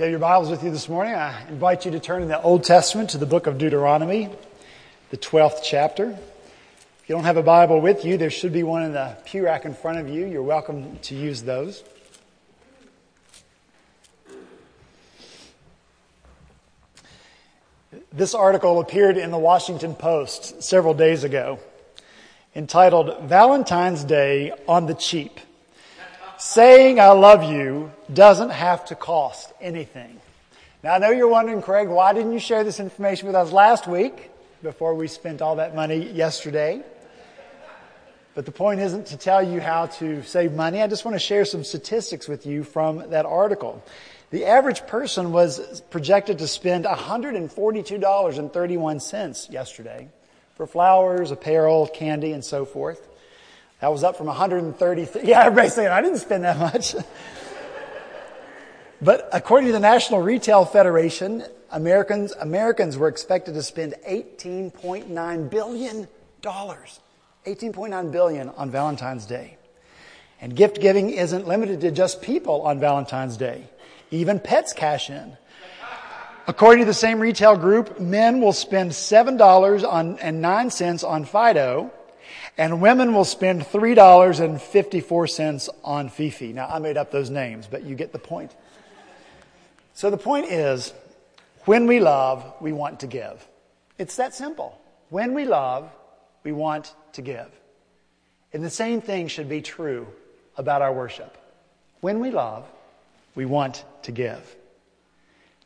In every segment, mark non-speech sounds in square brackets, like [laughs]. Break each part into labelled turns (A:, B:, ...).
A: you have your Bibles with you this morning, I invite you to turn in the Old Testament to the book of Deuteronomy, the 12th chapter. If you don't have a Bible with you, there should be one in the pew rack in front of you. You're welcome to use those. This article appeared in the Washington Post several days ago entitled Valentine's Day on the Cheap saying I love you doesn't have to cost anything. Now I know you're wondering, Craig, why didn't you share this information with us last week before we spent all that money yesterday? But the point isn't to tell you how to save money. I just want to share some statistics with you from that article. The average person was projected to spend $142.31 yesterday for flowers, apparel, candy, and so forth. That was up from 130. Yeah, everybody's saying I didn't spend that much. [laughs] but according to the National Retail Federation, Americans, Americans were expected to spend $18.9 billion. 18.9 billion on Valentine's Day. And gift giving isn't limited to just people on Valentine's Day. Even pets cash in. According to the same retail group, men will spend $7.09 on Fido and women will spend $3.54 on Fifi. Now, I made up those names, but you get the point. So the point is, when we love, we want to give. It's that simple. When we love, we want to give. And the same thing should be true about our worship. When we love, we want to give.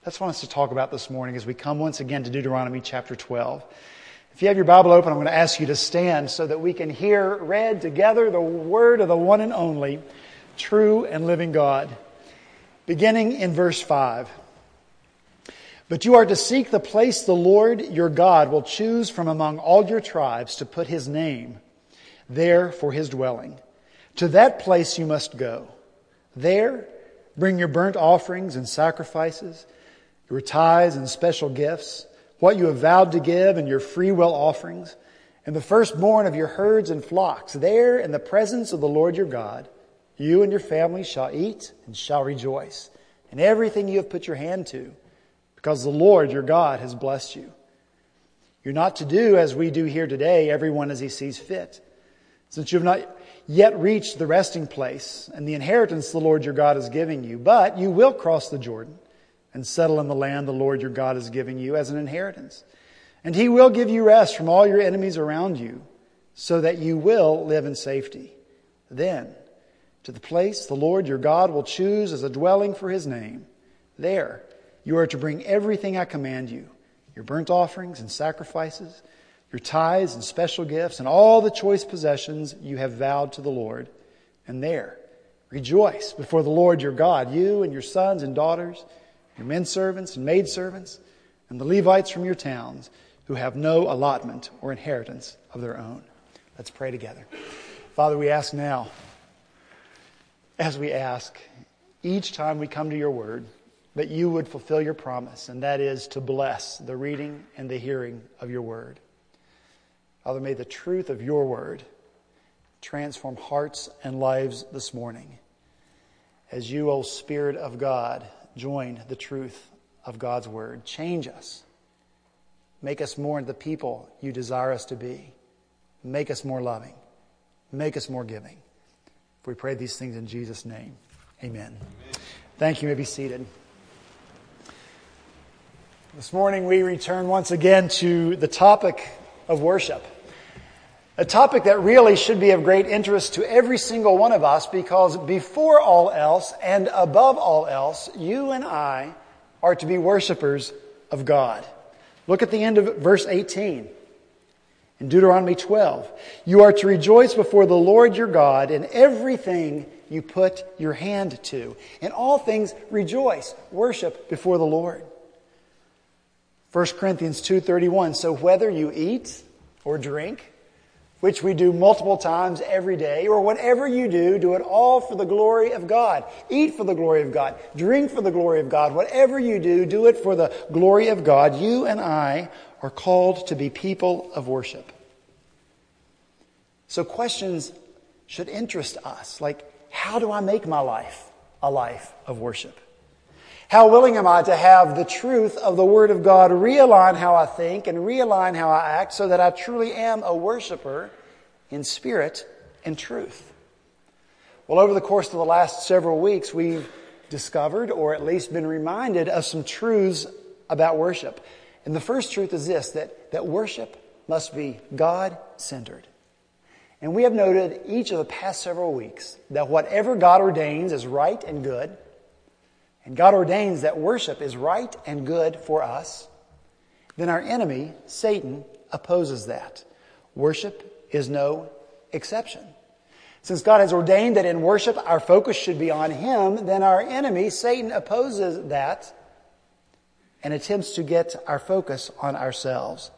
A: That's what I want us to talk about this morning as we come once again to Deuteronomy chapter 12. If you have your Bible open, I'm going to ask you to stand so that we can hear read together the word of the one and only true and living God. Beginning in verse 5. But you are to seek the place the Lord your God will choose from among all your tribes to put his name there for his dwelling. To that place you must go. There, bring your burnt offerings and sacrifices, your tithes and special gifts what you have vowed to give and your free will offerings, and the firstborn of your herds and flocks. There, in the presence of the Lord your God, you and your family shall eat and shall rejoice in everything you have put your hand to, because the Lord your God has blessed you. You're not to do as we do here today, everyone as he sees fit. Since you have not yet reached the resting place and the inheritance the Lord your God is giving you, but you will cross the Jordan and settle in the land the Lord your God is giving you as an inheritance. And he will give you rest from all your enemies around you so that you will live in safety. Then, to the place the Lord your God will choose as a dwelling for his name, there you are to bring everything I command you your burnt offerings and sacrifices, your tithes and special gifts, and all the choice possessions you have vowed to the Lord. And there, rejoice before the Lord your God, you and your sons and daughters your men servants and maid servants, and the Levites from your towns who have no allotment or inheritance of their own. Let's pray together. Father, we ask now, as we ask each time we come to your word, that you would fulfill your promise, and that is to bless the reading and the hearing of your word. Father, may the truth of your word transform hearts and lives this morning. As you, O Spirit of God, join the truth of God's word. Change us. Make us more the people you desire us to be. Make us more loving. Make us more giving. We pray these things in Jesus' name, amen. amen. Thank you. you may be seated. This morning we return once again to the topic of worship. A topic that really should be of great interest to every single one of us because before all else and above all else, you and I are to be worshipers of God. Look at the end of verse 18 in Deuteronomy 12. You are to rejoice before the Lord your God in everything you put your hand to. In all things, rejoice, worship before the Lord. 1 Corinthians 2.31, so whether you eat or drink, which we do multiple times every day, or whatever you do, do it all for the glory of God. Eat for the glory of God. Drink for the glory of God. Whatever you do, do it for the glory of God. You and I are called to be people of worship. So questions should interest us, like, how do I make my life a life of worship? How willing am I to have the truth of the Word of God realign how I think and realign how I act so that I truly am a worshiper in spirit and truth? Well, over the course of the last several weeks, we've discovered or at least been reminded of some truths about worship. And the first truth is this that, that worship must be God centered. And we have noted each of the past several weeks that whatever God ordains is right and good, and God ordains that worship is right and good for us, then our enemy, Satan, opposes that. Worship is no exception. Since God has ordained that in worship our focus should be on Him, then our enemy, Satan, opposes that and attempts to get our focus on ourselves.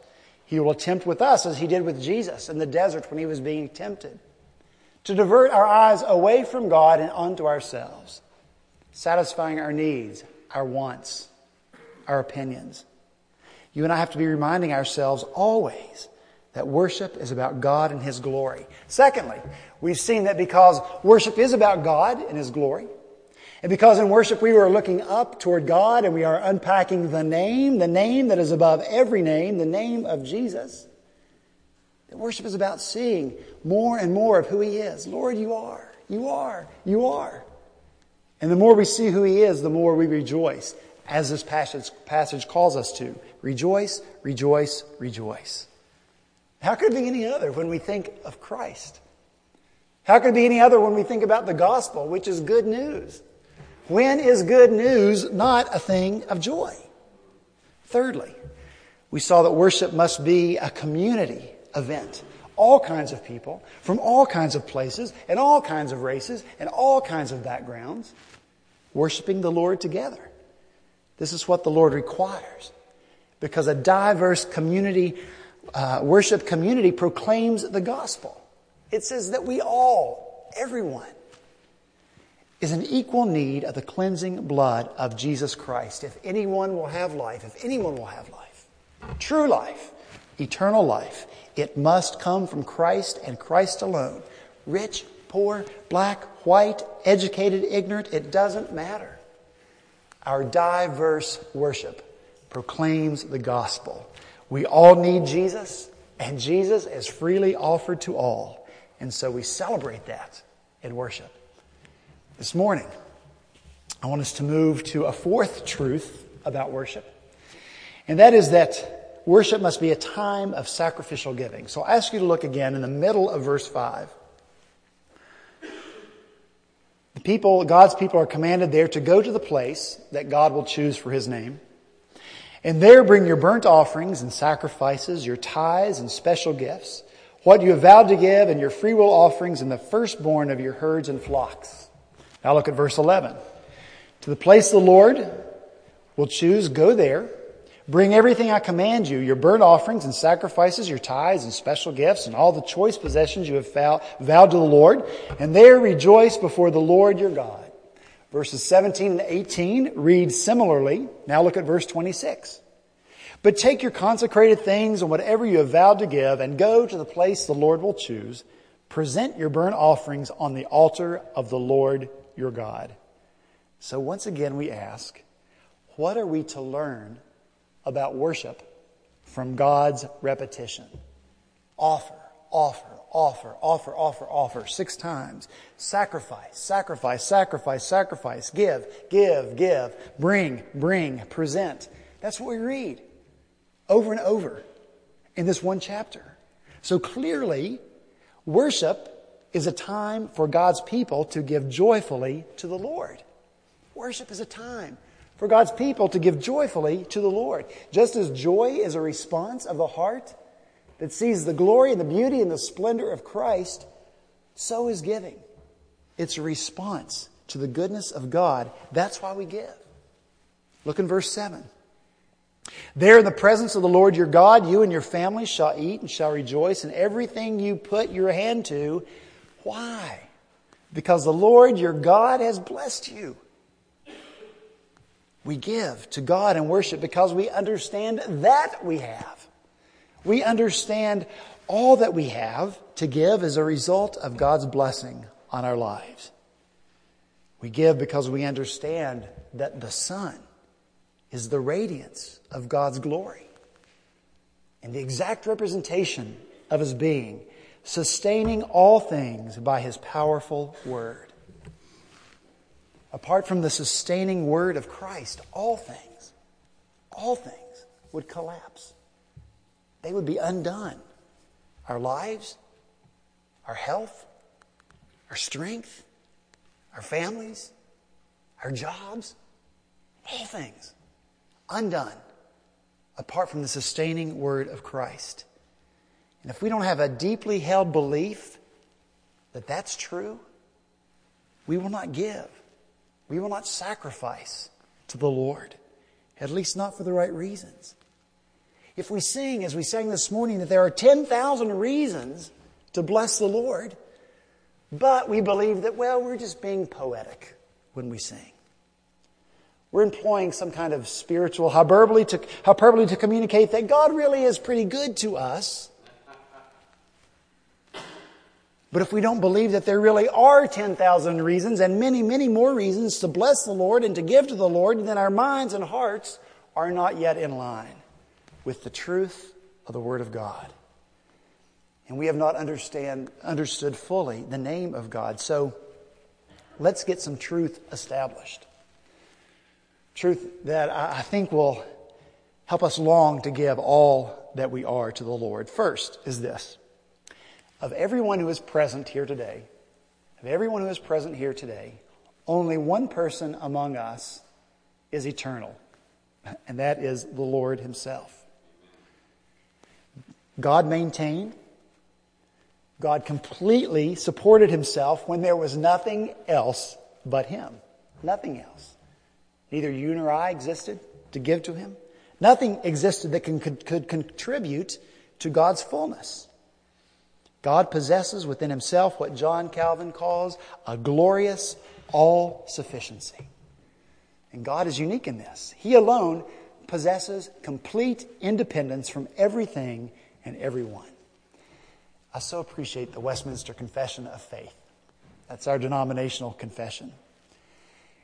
A: He will attempt with us as he did with Jesus in the desert when he was being tempted to divert our eyes away from God and onto ourselves satisfying our needs, our wants, our opinions. You and I have to be reminding ourselves always that worship is about God and His glory. Secondly, we've seen that because worship is about God and His glory, and because in worship we are looking up toward God and we are unpacking the name, the name that is above every name, the name of Jesus, that worship is about seeing more and more of who He is. Lord, you are, you are, you are. And the more we see who He is, the more we rejoice, as this passage, passage calls us to. Rejoice, rejoice, rejoice. How could it be any other when we think of Christ? How could it be any other when we think about the gospel, which is good news? When is good news not a thing of joy? Thirdly, we saw that worship must be a community event all kinds of people from all kinds of places and all kinds of races and all kinds of backgrounds worshiping the Lord together. This is what the Lord requires because a diverse community, uh, worship community proclaims the gospel. It says that we all, everyone, is in equal need of the cleansing blood of Jesus Christ. If anyone will have life, if anyone will have life, true life, eternal life, it must come from Christ and Christ alone. Rich, poor, black, white, educated, ignorant, it doesn't matter. Our diverse worship proclaims the gospel. We all need Jesus, and Jesus is freely offered to all. And so we celebrate that in worship. This morning, I want us to move to a fourth truth about worship, and that is that worship must be a time of sacrificial giving. So I ask you to look again in the middle of verse 5. The people, God's people are commanded there to go to the place that God will choose for his name. And there bring your burnt offerings and sacrifices, your tithes and special gifts, what you have vowed to give, and your freewill offerings and the firstborn of your herds and flocks. Now look at verse 11. To the place the Lord will choose, go there Bring everything I command you, your burnt offerings and sacrifices, your tithes and special gifts, and all the choice possessions you have vowed to the Lord, and there rejoice before the Lord your God. Verses 17 and 18 read similarly. Now look at verse 26. But take your consecrated things and whatever you have vowed to give, and go to the place the Lord will choose. Present your burnt offerings on the altar of the Lord your God. So once again we ask, what are we to learn about worship from God's repetition. Offer, offer, offer, offer, offer, offer, six times. Sacrifice, sacrifice, sacrifice, sacrifice. Give, give, give. Bring, bring, present. That's what we read over and over in this one chapter. So clearly, worship is a time for God's people to give joyfully to the Lord. Worship is a time for God's people to give joyfully to the Lord. Just as joy is a response of the heart that sees the glory and the beauty and the splendor of Christ, so is giving. It's a response to the goodness of God. That's why we give. Look in verse 7. There in the presence of the Lord your God, you and your family shall eat and shall rejoice in everything you put your hand to. Why? Because the Lord your God has blessed you. We give to God and worship because we understand that we have. We understand all that we have to give as a result of God's blessing on our lives. We give because we understand that the Son is the radiance of God's glory and the exact representation of His being, sustaining all things by His powerful Word. Apart from the sustaining Word of Christ, all things, all things would collapse. They would be undone. Our lives, our health, our strength, our families, our jobs, all things undone apart from the sustaining word of Christ. And if we don't have a deeply held belief that that's true, we will not give. We will not sacrifice to the Lord, at least not for the right reasons. If we sing, as we sang this morning, that there are 10,000 reasons to bless the Lord, but we believe that, well, we're just being poetic when we sing. We're employing some kind of spiritual hyperbole to, hyperbole to communicate that God really is pretty good to us. But if we don't believe that there really are 10,000 reasons and many, many more reasons to bless the Lord and to give to the Lord, then our minds and hearts are not yet in line with the truth of the Word of God. And we have not understand, understood fully the name of God. So let's get some truth established. Truth that I think will help us long to give all that we are to the Lord. First is this of everyone who is present here today, of everyone who is present here today, only one person among us is eternal, [laughs] and that is the Lord Himself. God maintained God completely supported himself when there was nothing else but him. Nothing else. Neither you nor I existed to give to him. Nothing existed that can, could, could contribute to God's fullness. God possesses within himself what John Calvin calls a glorious all sufficiency. And God is unique in this. He alone possesses complete independence from everything and everyone. I so appreciate the Westminster Confession of Faith. That's our denominational confession.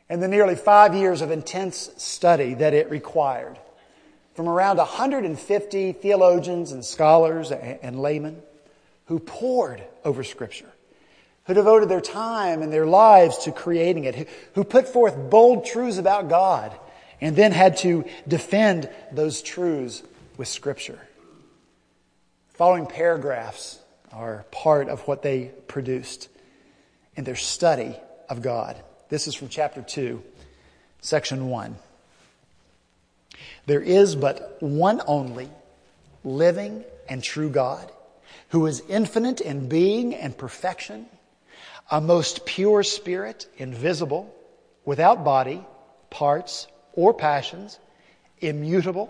A: And the nearly five years of intense study that it required from around 150 theologians and scholars and laymen who pored over Scripture, who devoted their time and their lives to creating it, who put forth bold truths about God, and then had to defend those truths with Scripture. The Following paragraphs are part of what they produced in their study of God. This is from chapter 2, section 1. There is but one only living and true God who is infinite in being and perfection, a most pure spirit, invisible, without body, parts, or passions, immutable,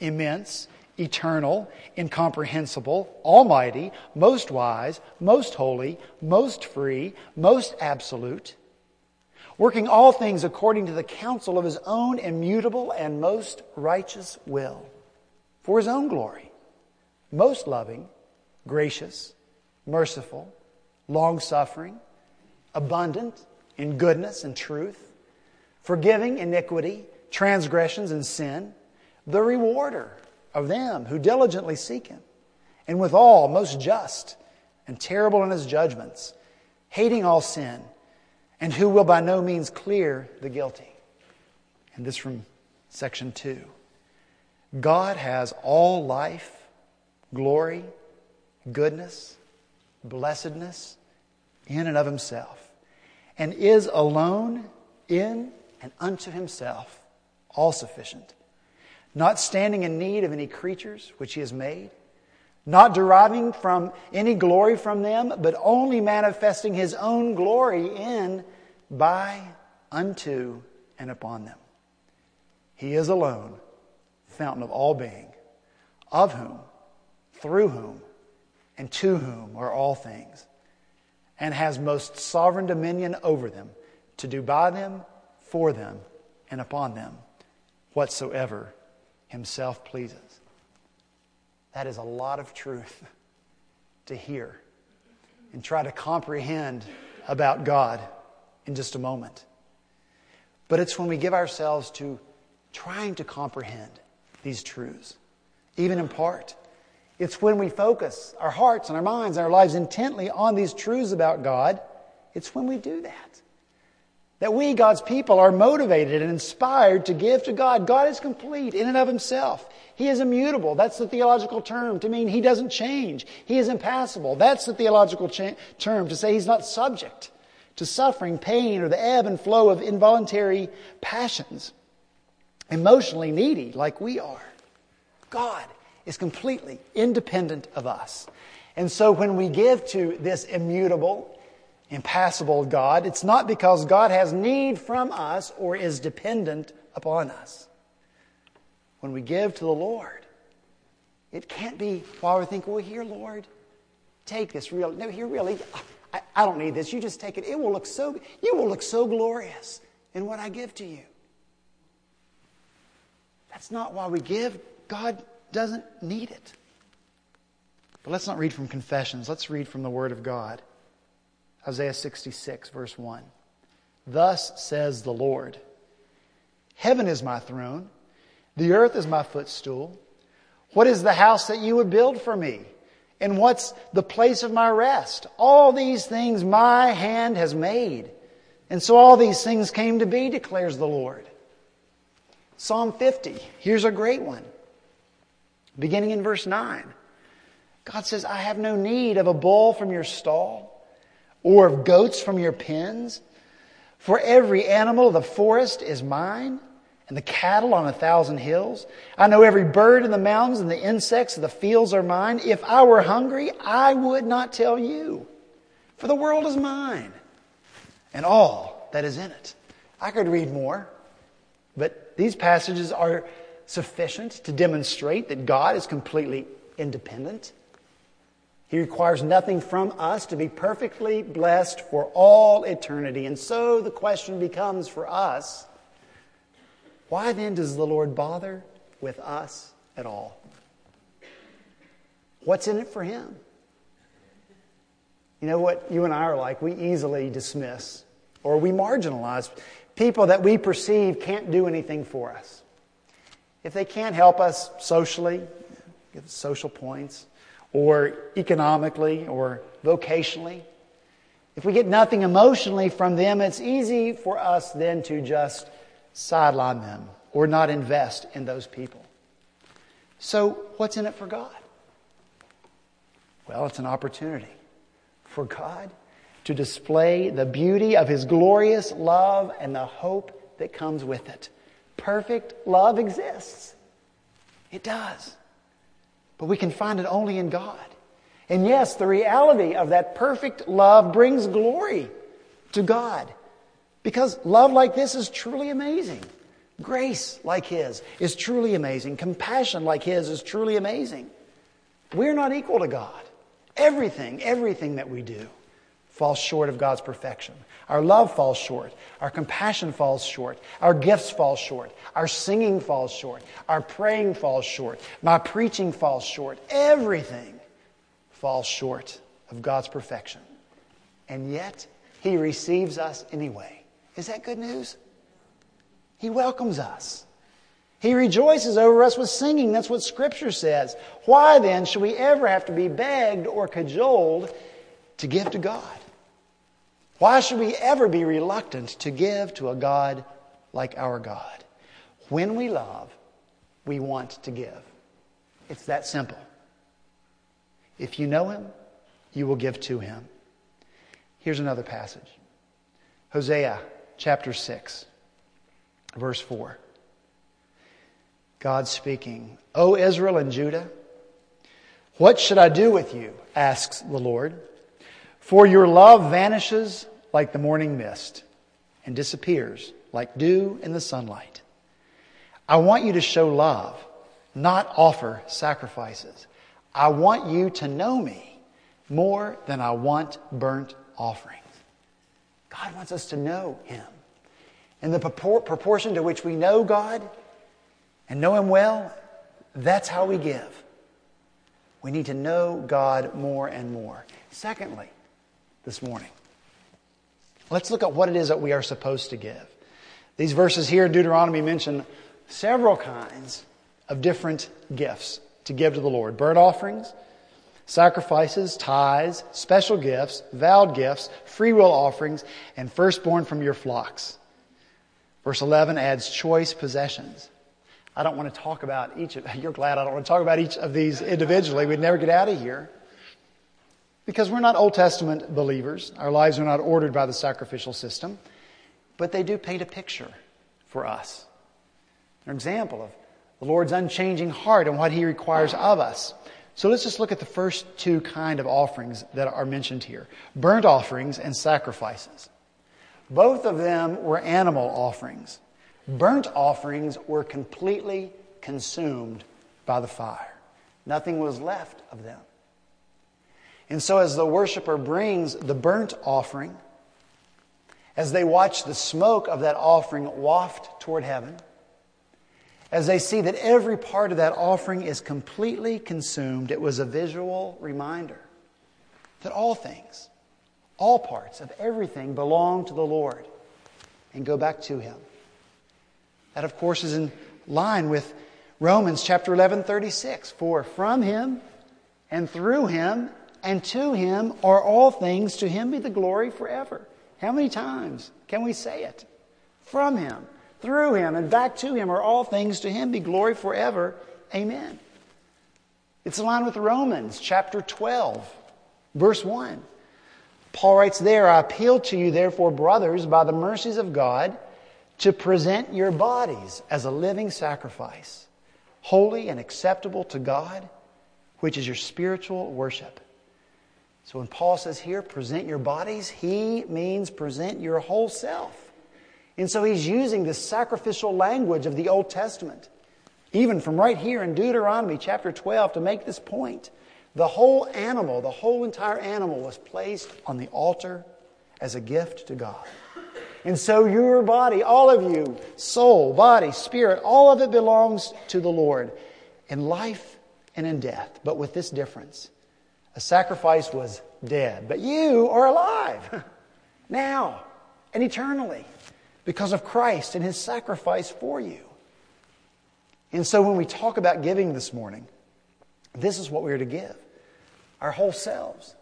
A: immense, eternal, incomprehensible, almighty, most wise, most holy, most free, most absolute, working all things according to the counsel of his own immutable and most righteous will, for his own glory, most loving, gracious, merciful, long suffering, abundant in goodness and truth, forgiving iniquity, transgressions, and sin, the rewarder of them who diligently seek him, and withal most just and terrible in his judgments, hating all sin, and who will by no means clear the guilty. And this from section 2. God has all life, glory, goodness, blessedness in and of himself, and is alone in and unto himself all sufficient not standing in need of any creatures which he has made, not deriving from any glory from them, but only manifesting his own glory in, by, unto, and upon them. He is alone, fountain of all being, of whom, through whom, and to whom are all things, and has most sovereign dominion over them, to do by them, for them, and upon them whatsoever himself pleases. That is a lot of truth [laughs] to hear and try to comprehend about God in just a moment. but it's when we give ourselves to trying to comprehend these truths, even in part. It's when we focus our hearts and our minds and our lives intently on these truths about God. It's when we do that. That we, God's people, are motivated and inspired to give to God. God is complete in and of himself. He is immutable. That's the theological term to mean he doesn't change. He is impassible. That's the theological cha- term to say he's not subject to suffering, pain, or the ebb and flow of involuntary passions. Emotionally needy like we are. God is completely independent of us. And so when we give to this immutable, impassible God, it's not because God has need from us or is dependent upon us. When we give to the Lord, it can't be while we think, well, here, Lord, take this real. No, here, really, I, I don't need this. You just take it. It will look so, you will look so glorious in what I give to you. That's not why we give. God doesn't need it. But let's not read from confessions. Let's read from the Word of God. Isaiah 66, verse 1. Thus says the Lord Heaven is my throne, the earth is my footstool. What is the house that you would build for me? And what's the place of my rest? All these things my hand has made. And so all these things came to be, declares the Lord. Psalm 50, here's a great one. Beginning in verse 9. God says, I have no need of a bull from your stall or of goats from your pens. For every animal of the forest is mine and the cattle on a thousand hills. I know every bird in the mountains and the insects of the fields are mine. If I were hungry, I would not tell you. For the world is mine and all that is in it. I could read more, but these passages are sufficient to demonstrate that God is completely independent. He requires nothing from us to be perfectly blessed for all eternity. And so the question becomes for us why then does the Lord bother with us at all? What's in it for Him? You know what you and I are like? We easily dismiss or we marginalize people that we perceive can't do anything for us. If they can't help us socially, give social points, or economically, or vocationally, if we get nothing emotionally from them, it's easy for us then to just sideline them or not invest in those people. So, what's in it for God? Well, it's an opportunity for God to display the beauty of His glorious love and the hope that comes with it. Perfect love exists. It does. But we can find it only in God. And yes, the reality of that perfect love brings glory to God. Because love like this is truly amazing. Grace like His is truly amazing. Compassion like His is truly amazing. We're not equal to God. Everything, everything that we do falls short of God's perfection. Our love falls short. Our compassion falls short. Our gifts fall short. Our singing falls short. Our praying falls short. My preaching falls short. Everything falls short of God's perfection. And yet, He receives us anyway. Is that good news? He welcomes us. He rejoices over us with singing. That's what Scripture says. Why then should we ever have to be begged or cajoled to give to God? Why should we ever be reluctant to give to a God like our God? When we love, we want to give. It's that simple. If you know Him, you will give to Him. Here's another passage Hosea chapter 6, verse 4. God speaking, O Israel and Judah, what should I do with you? asks the Lord. For your love vanishes like the morning mist and disappears like dew in the sunlight. I want you to show love, not offer sacrifices. I want you to know me more than I want burnt offerings. God wants us to know Him. And the proportion to which we know God and know Him well, that's how we give. We need to know God more and more. Secondly, this morning, let's look at what it is that we are supposed to give. These verses here in Deuteronomy mention several kinds of different gifts to give to the Lord burnt offerings, sacrifices, tithes, special gifts, vowed gifts, free will offerings, and firstborn from your flocks. Verse 11 adds choice possessions. I don't want to talk about each of, [laughs] you're glad I don't want to talk about each of these individually. We'd never get out of here. Because we're not Old Testament believers. Our lives are not ordered by the sacrificial system. But they do paint a picture for us. An example of the Lord's unchanging heart and what He requires of us. So let's just look at the first two kind of offerings that are mentioned here. Burnt offerings and sacrifices. Both of them were animal offerings. Burnt offerings were completely consumed by the fire. Nothing was left of them. And so, as the worshiper brings the burnt offering, as they watch the smoke of that offering waft toward heaven, as they see that every part of that offering is completely consumed, it was a visual reminder that all things, all parts of everything belong to the Lord and go back to Him. That, of course, is in line with Romans chapter 11, 36. For from Him and through Him and to Him are all things, to Him be the glory forever. How many times can we say it? From Him through him and back to him are all things to him be glory forever. Amen. It's line with Romans chapter 12, verse 1. Paul writes there, I appeal to you, therefore, brothers, by the mercies of God, to present your bodies as a living sacrifice, holy and acceptable to God, which is your spiritual worship. So when Paul says here, present your bodies, he means present your whole self. And so he's using the sacrificial language of the Old Testament, even from right here in Deuteronomy chapter 12, to make this point. The whole animal, the whole entire animal was placed on the altar as a gift to God. And so your body, all of you, soul, body, spirit, all of it belongs to the Lord in life and in death, but with this difference. A sacrifice was dead, but you are alive [laughs] now and eternally because of Christ and his sacrifice for you. And so when we talk about giving this morning, this is what we're to give our whole selves.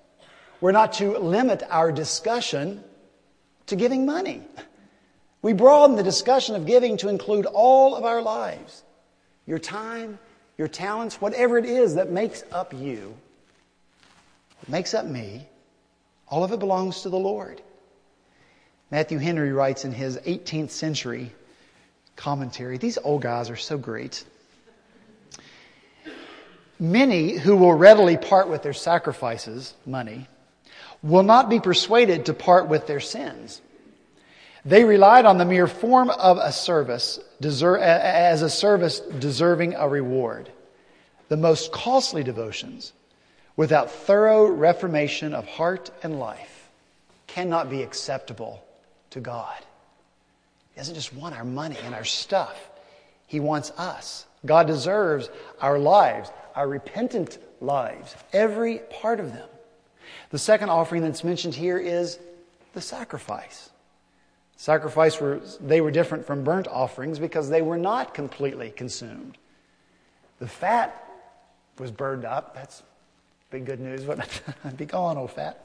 A: We're not to limit our discussion to giving money. We broaden the discussion of giving to include all of our lives your time, your talents, whatever it is that makes up you, makes up me. All of it belongs to the Lord. Matthew Henry writes in his 18th century commentary these old guys are so great. Many who will readily part with their sacrifices, money, will not be persuaded to part with their sins. They relied on the mere form of a service as a service deserving a reward. The most costly devotions, without thorough reformation of heart and life, cannot be acceptable to God. He doesn't just want our money and our stuff, He wants us. God deserves our lives, our repentant lives, every part of them. The second offering that's mentioned here is the sacrifice. Sacrifice were they were different from burnt offerings because they were not completely consumed. The fat was burned up. That's big good news, wouldn't it? [laughs] Be gone, old fat.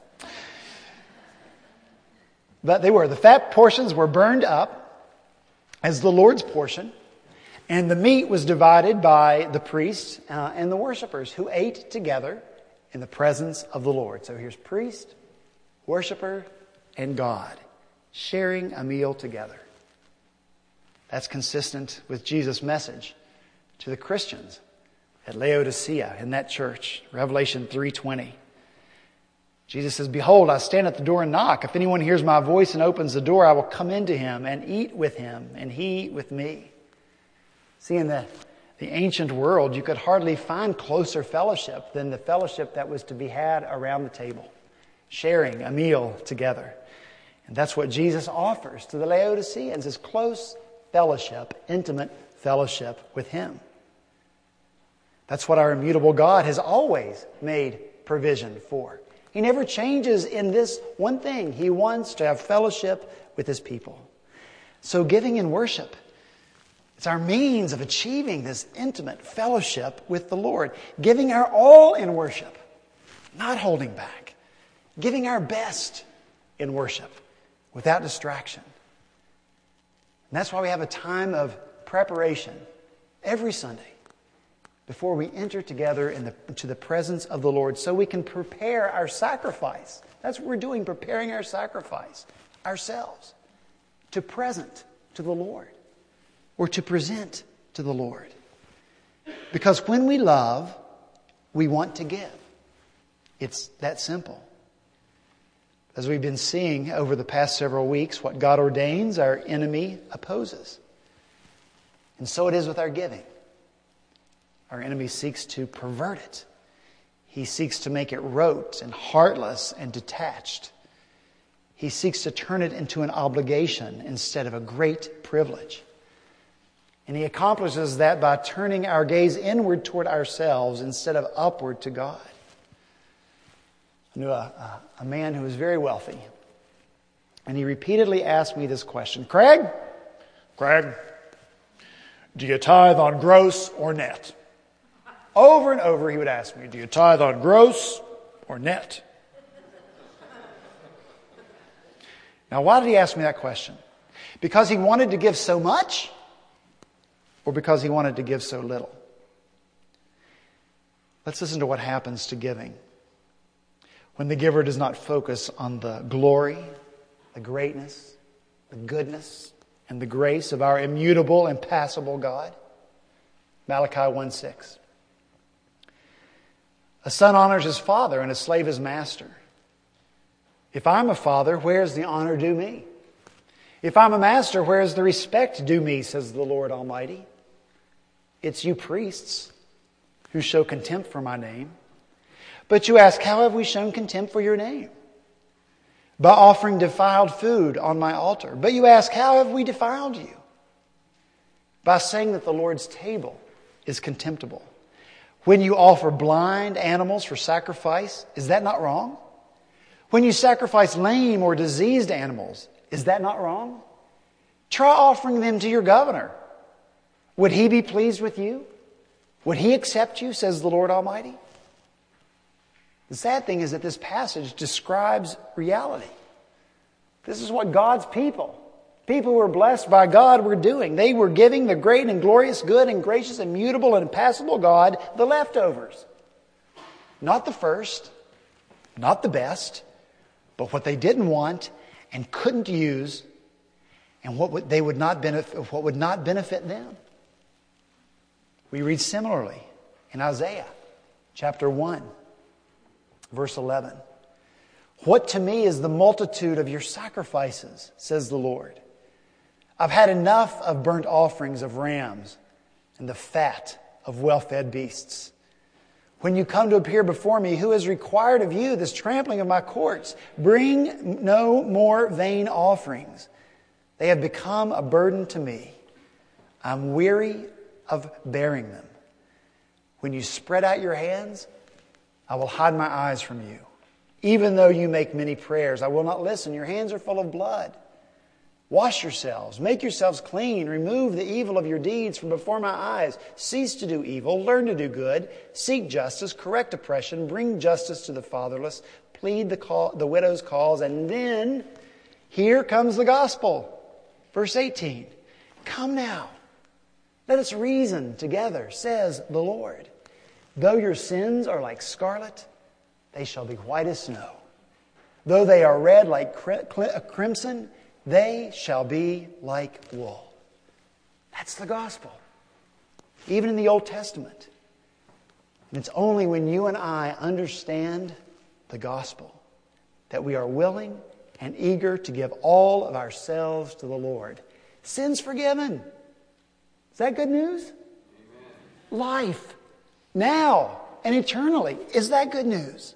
A: But they were. The fat portions were burned up as the Lord's portion, and the meat was divided by the priests uh, and the worshipers who ate together in the presence of the Lord. So here's priest, worshiper, and God sharing a meal together. That's consistent with Jesus' message to the Christians at Laodicea in that church, Revelation 3:20. Jesus says, Behold, I stand at the door and knock. If anyone hears my voice and opens the door, I will come into him and eat with him, and he with me. See, in the, the ancient world, you could hardly find closer fellowship than the fellowship that was to be had around the table, sharing a meal together. And that's what Jesus offers to the Laodiceans is close fellowship, intimate fellowship with him. That's what our immutable God has always made provision for. He never changes in this one thing. He wants to have fellowship with his people. So giving in worship, it's our means of achieving this intimate fellowship with the Lord. Giving our all in worship, not holding back. Giving our best in worship without distraction. And that's why we have a time of preparation every Sunday before we enter together in the, into the presence of the Lord so we can prepare our sacrifice. That's what we're doing, preparing our sacrifice ourselves to present to the Lord or to present to the Lord. Because when we love, we want to give. It's that simple. As we've been seeing over the past several weeks, what God ordains, our enemy opposes. And so it is with our giving. Our enemy seeks to pervert it. He seeks to make it rote and heartless and detached. He seeks to turn it into an obligation instead of a great privilege. And he accomplishes that by turning our gaze inward toward ourselves instead of upward to God. I knew a, a, man who was very wealthy, and he repeatedly asked me this question Craig, Craig, do you tithe on gross or net? Over and over, he would ask me, Do you tithe on gross or net? Now, why did he ask me that question? Because he wanted to give so much or because he wanted to give so little? Let's listen to what happens to giving when the giver does not focus on the glory, the greatness, the goodness, and the grace of our immutable, impassible God. Malachi 1 6. A son honors his father and a slave his master. If I'm a father, where's the honor due me? If I'm a master, where's the respect due me, says the Lord Almighty? It's you priests who show contempt for my name. But you ask, how have we shown contempt for your name? By offering defiled food on my altar. But you ask, how have we defiled you? By saying that the Lord's table is contemptible. When you offer blind animals for sacrifice, is that not wrong? When you sacrifice lame or diseased animals, is that not wrong? Try offering them to your governor. Would he be pleased with you? Would he accept you, says the Lord Almighty? The sad thing is that this passage describes reality. This is what God's people People who were blessed by God were doing. They were giving the great and glorious, good and gracious, immutable and impassible God the leftovers. Not the first, not the best, but what they didn't want and couldn't use and what they would not benefit, what would not benefit them. We read similarly in Isaiah chapter 1, verse 11. What to me is the multitude of your sacrifices, says the Lord. I've had enough of burnt offerings of rams and the fat of well fed beasts. When you come to appear before me, who has required of you this trampling of my courts? Bring no more vain offerings. They have become a burden to me. I'm weary of bearing them. When you spread out your hands, I will hide my eyes from you. Even though you make many prayers, I will not listen. Your hands are full of blood. Wash yourselves, make yourselves clean, remove the evil of your deeds from before my eyes. Cease to do evil, learn to do good, seek justice, correct oppression, bring justice to the fatherless, plead the, call, the widow's cause, and then here comes the gospel. Verse 18 Come now, let us reason together, says the Lord. Though your sins are like scarlet, they shall be white as snow. Though they are red like crimson, they shall be like wool. That's the gospel. Even in the Old Testament. And it's only when you and I understand the gospel that we are willing and eager to give all of ourselves to the Lord. Sins forgiven. Is that good news? Amen. Life, now and eternally. Is that good news?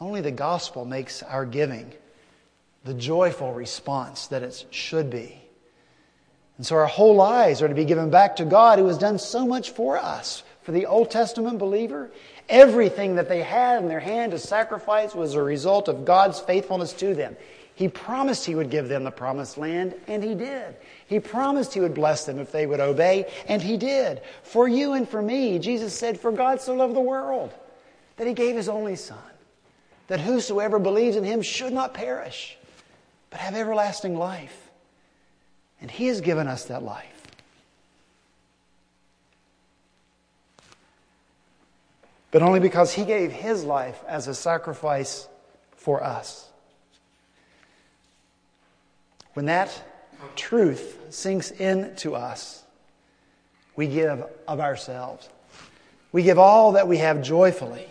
A: Only the gospel makes our giving the joyful response that it should be. And so our whole lives are to be given back to God who has done so much for us. For the Old Testament believer, everything that they had in their hand to sacrifice was a result of God's faithfulness to them. He promised He would give them the promised land, and He did. He promised He would bless them if they would obey, and He did. For you and for me, Jesus said, For God so loved the world that He gave His only Son, that whosoever believes in Him should not perish, but have everlasting life. And He has given us that life. But only because He gave His life as a sacrifice for us. When that truth sinks into us, we give of ourselves. We give all that we have joyfully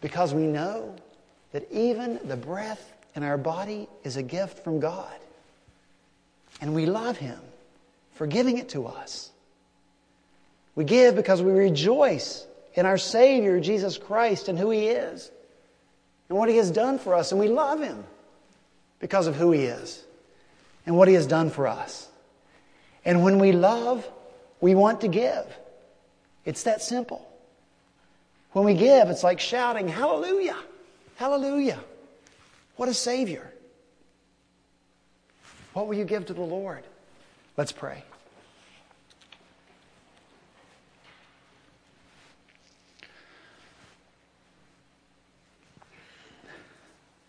A: because we know that even the breath in our body is a gift from God. And we love Him for giving it to us. We give because we rejoice in our Savior, Jesus Christ, and who He is and what He has done for us. And we love Him because of who He is and what He has done for us. And when we love, we want to give. It's that simple. When we give, it's like shouting, Hallelujah! Hallelujah! What a Savior! What will you give to the Lord? Let's pray.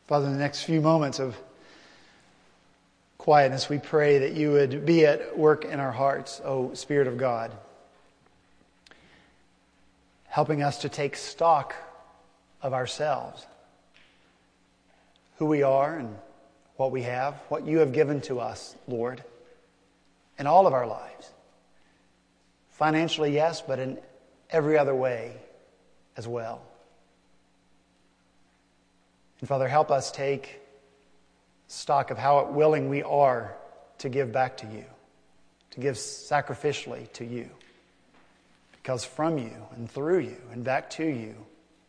A: Father, in the next few moments of quietness, we pray that you would be at work in our hearts, O Spirit of God, helping us to take stock of ourselves, who we are and what we have, what you have given to us, Lord, in all of our lives. Financially, yes, but in every other way as well. And Father, help us take stock of how willing we are to give back to you, to give sacrificially to you. Because from you and through you and back to you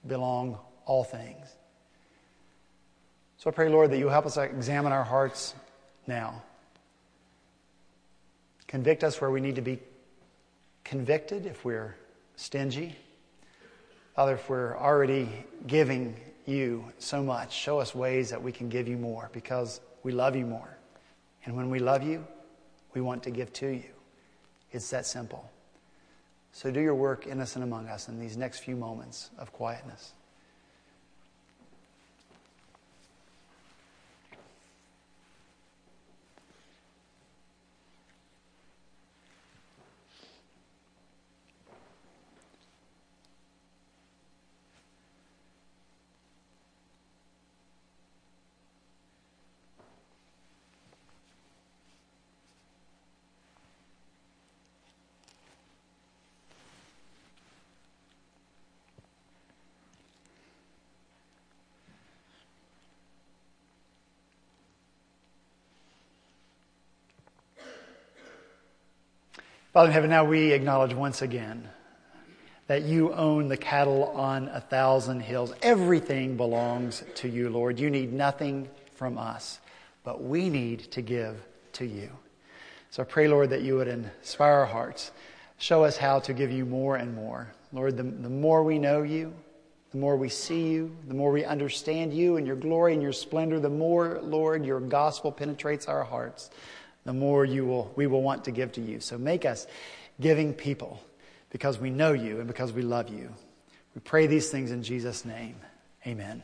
A: belong all things. So I pray, Lord, that you help us examine our hearts now. Convict us where we need to be convicted if we're stingy. Father, if we're already giving you so much. Show us ways that we can give you more because we love you more. And when we love you, we want to give to you. It's that simple. So do your work in us and among us in these next few moments of quietness. Father in heaven, now we acknowledge once again that you own the cattle on a thousand hills. Everything belongs to you, Lord. You need nothing from us, but we need to give to you. So I pray, Lord, that you would inspire our hearts. Show us how to give you more and more. Lord, the, the more we know you, the more we see you, the more we understand you and your glory and your splendor, the more, Lord, your gospel penetrates our hearts the more you will, we will want to give to you. So make us giving people because we know you and because we love you. We pray these things in Jesus' name. Amen.